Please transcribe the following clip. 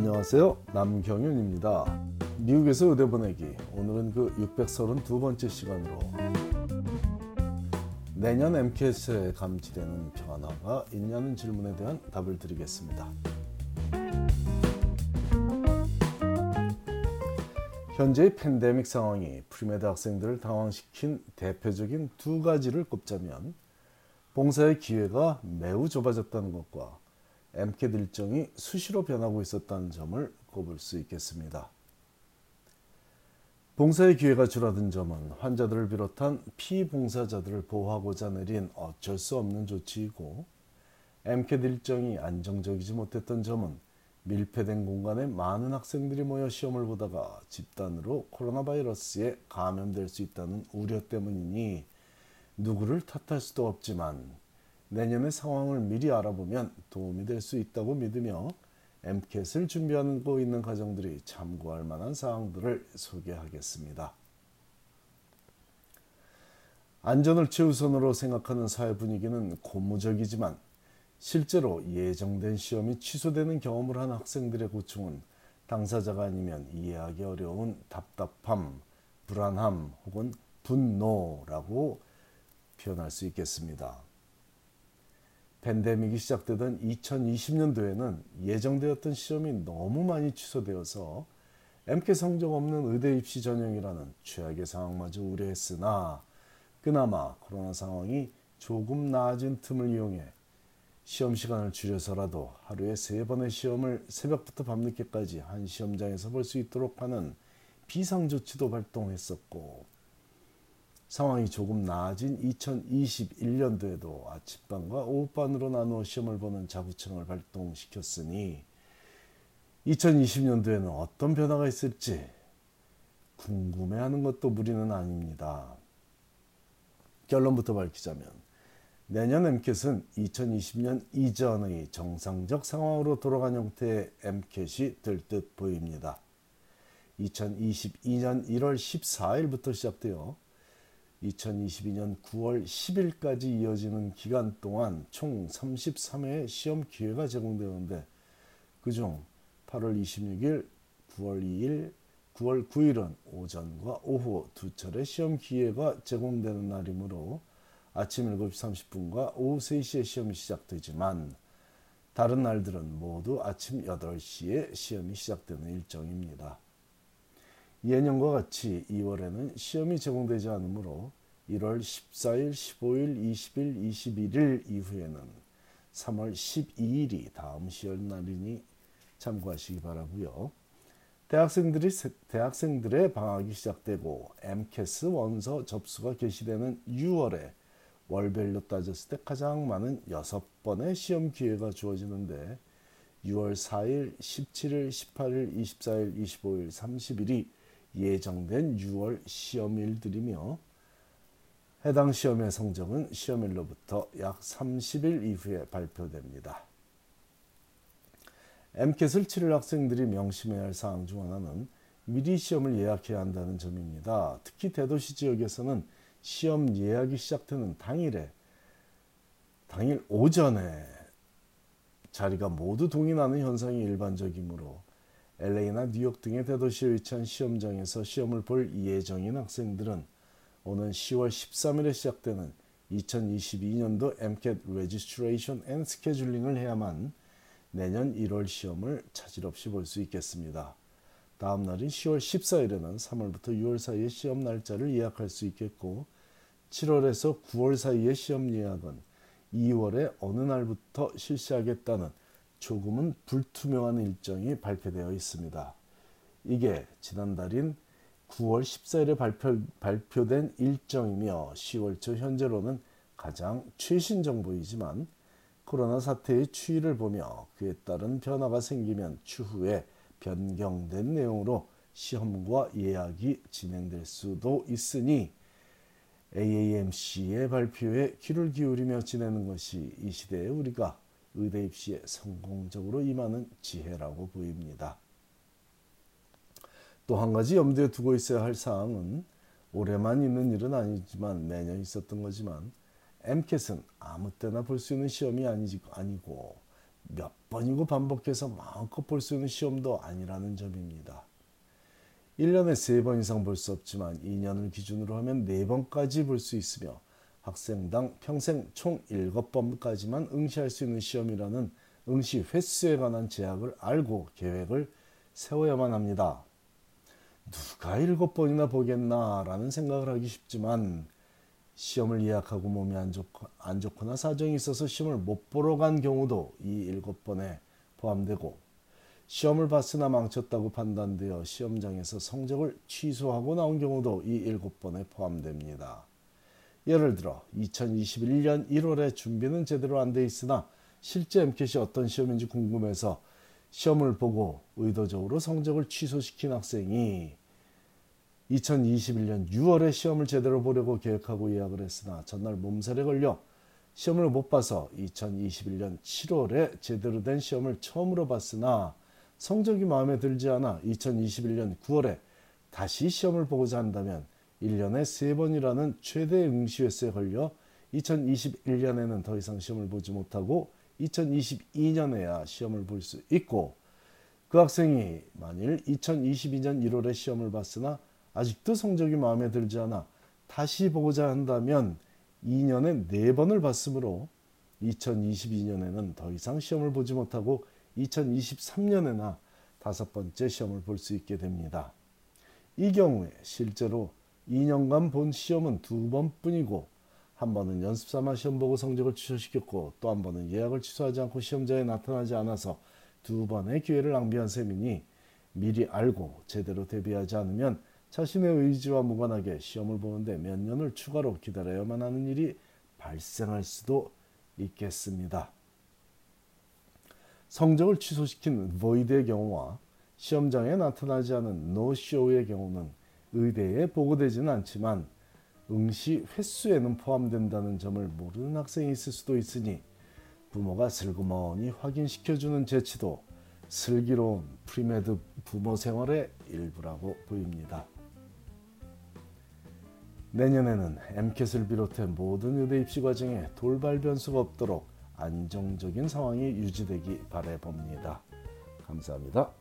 안녕하세요. 남경윤입니다. 미국에서 의대 보내기. 오늘은 그 632번째 시간으로 내년 MCAT에 감지되는 변화가 있냐는 질문에 대한 답을 드리겠습니다. 현재의 팬데믹 상황이 premed 학생들을 당황시킨 대표적인 두 가지를 꼽자면 봉사의 기회가 매우 좁아졌다는 것과 MCAT 일정이 수시로 변하고 있었다는 점을 꼽을 수 있겠습니다. 봉사의 기회가 줄어든 점은 환자들을 비롯한 피봉사자들을 보호하고자 내린 어쩔 수 없는 조치이고 MCAT 일정이 안정적이지 못했던 점은 밀폐된 공간에 많은 학생들이 모여 시험을 보다가 집단으로 코로나 바이러스에 감염될 수 있다는 우려 때문이니 누구를 탓할 수도 없지만 내년의 상황을 미리 알아보면 도움이 될 수 있다고 믿으며 MCAT을 준비하고 있는 가정들이 참고할 만한 사항들을 소개하겠습니다. 안전을 최우선으로 생각하는 사회 분위기는 고무적이지만 실제로 예정된 시험이 취소되는 경험을 한 학생들의 고충은 당사자가 아니면 이해하기 어려운 답답함, 불안함 혹은 분노라고 표현할 수 있겠습니다. 팬데믹이 시작되던 2020년도에는 예정되었던 시험이 너무 많이 취소되어서 MK 성적 없는 의대 입시 전형이라는 최악의 상황마저 우려했으나 그나마 코로나 상황이 조금 나아진 틈을 이용해 시험 시간을 줄여서라도 하루에 세 번의 시험을 새벽부터 밤늦게까지 한 시험장에서 볼 수 있도록 하는 비상조치도 발동했었고 상황이 조금 나아진 2021년도에도 아침반과 오후반으로 나누어 시험을 보는 자구청을 발동시켰으니 2020년도에는 어떤 변화가 있을지 궁금해하는 것도 무리는 아닙니다. 결론부터 밝히자면 내년 MCAT은 2020년 이전의 정상적 상황으로 돌아간 형태의 MCAT이 될 듯 보입니다. 2022년 1월 14일부터 시작되어 2022년 9월 10일까지 이어지는 기간 동안 총 33회의 시험 기회가 제공되는데 그중 8월 26일, 9월 2일, 9월 9일은 오전과 오후 두 차례 시험 기회가 제공되는 날이므로 아침 7시 30분과 오후 3시에 시험이 시작되지만 다른 날들은 모두 아침 8시에 시험이 시작되는 일정입니다. 예년과 같이 2월에는 시험이 제공되지 않으므로 1월 14일, 15일, 20일, 21일 이후에는 3월 12일이 다음 시험 날이니 참고하시기 바라고요. 대학생들이 대학생들의 방학이 시작되고 MCAS 원서 접수가 개시되는 6월에 월별로 따졌을 때 가장 많은 6번의 시험 기회가 주어지는데 6월 4일, 17일, 18일, 24일, 25일, 30일이 예정된 6월 시험일들이며 해당 시험의 성적은 시험일로부터 약 30일 이후에 발표됩니다. MCAT을 치를 학생들이 명심해야 할 사항 중 하나는 미리 시험을 예약해야 한다는 점입니다. 특히 대도시 지역에서는 시험 예약이 시작되는 당일에 당일 오전에 자리가 모두 동의나는 현상이 일반적이므로 LA나 뉴욕 등의 대도시에 위치한 시험장에서 시험을 볼 예정인 학생들은 오는 10월 13일에 시작되는 2022년도 MCAT Registration and Scheduling을 해야만 내년 1월 시험을 차질 없이 볼 수 있겠습니다. 다음 날인 10월 14일에는 3월부터 6월 사이에 시험 날짜를 예약할 수 있겠고 7월에서 9월 사이의 시험 예약은 2월에 어느 날부터 실시하겠다는 조금은 불투명한 일정이 발표되어 있습니다. 이게 지난달인 9월 14일에 발표, 발표 된 일정이며 10월 초 현재로는 가장 최신 정보이지만 코로나 사태의 추이를 보며 그에 따른 변화가 생기면 추후에 변경된 내용으로 시험과 예약이 진행될 수도 있으니 AAMC의 발표에 귀를 기울이며 지내는 것이 이 시대에 우리가 의대 입시에 성공적으로 임하는 지혜라고 보입니다. 또 한 가지 염두에 두고 있어야 할 사항은 올해만 있는 일은 아니지만 매년 있었던 거지만 MCAT은 아무 때나 볼 수 있는 시험이 아니고 몇 번이고 반복해서 마음껏 볼 수 있는 시험도 아니라는 점입니다. 1년에 3번 이상 볼 수 없지만 2년을 기준으로 하면 4번까지 볼 수 있으며 학생당 평생 총 7번까지만 응시할 수 있는 시험이라는 응시 횟수에 관한 제약을 알고 계획을 세워야만 합니다. 누가 7번이나 보겠나라는 생각을 하기 쉽지만 시험을 예약하고 몸이 안, 좋고, 안 좋거나 사정이 있어서 시험을 못 보러 간 경우도 이 7번에 포함되고 시험을 봤으나 망쳤다고 판단되어 시험장에서 성적을 취소하고 나온 경우도 이 7번에 포함됩니다. 예를 들어 2021년 1월에 준비는 제대로 안 돼 있으나 실제 MCAT이 어떤 시험인지 궁금해서 시험을 보고 의도적으로 성적을 취소시킨 학생이 2021년 6월에 시험을 제대로 보려고 계획하고 예약을 했으나 전날 몸살에 걸려 시험을 못 봐서 2021년 7월에 제대로 된 시험을 처음으로 봤으나 성적이 마음에 들지 않아 2021년 9월에 다시 시험을 보고자 한다면 1년에 3번이라는 최대 응시 횟수에 걸려 2021년에는 더 이상 시험을 보지 못하고 2022년에야 시험을 볼 수 있고 그 학생이 만일 2022년 1월에 시험을 봤으나 아직도 성적이 마음에 들지 않아 다시 보고자 한다면 2년에 4번을 봤으므로 2022년에는 더 이상 시험을 보지 못하고 2023년에나 다섯 번째 시험을 볼 수 있게 됩니다. 이 경우에 실제로 2년간 본 시험은 두 번뿐이고 한 번은 연습 삼아 시험 보고 성적을 취소시켰고 또 한 번은 예약을 취소하지 않고 시험자에 나타나지 않아서 두 번의 기회를 낭비한 셈이니 미리 알고 제대로 대비하지 않으면 자신의 의지와 무관하게 시험을 보는데 몇 년을 추가로 기다려야만 하는 일이 발생할 수도 있겠습니다. 성적을 취소시킨 void의 경우와 시험장에 나타나지 않은 no-show의 경우는 의대에 보고되지는 않지만 응시 횟수에는 포함된다는 점을 모르는 학생이 있을 수도 있으니 부모가 슬그머니 확인시켜주는 재치도 슬기로운 premed 부모 생활의 일부라고 보입니다. 내년에는 MCAT을 비롯해 모든 의대 입시 과정에 돌발 변수가 없도록 안정적인 상황이 유지되기 바래 봅니다. 감사합니다.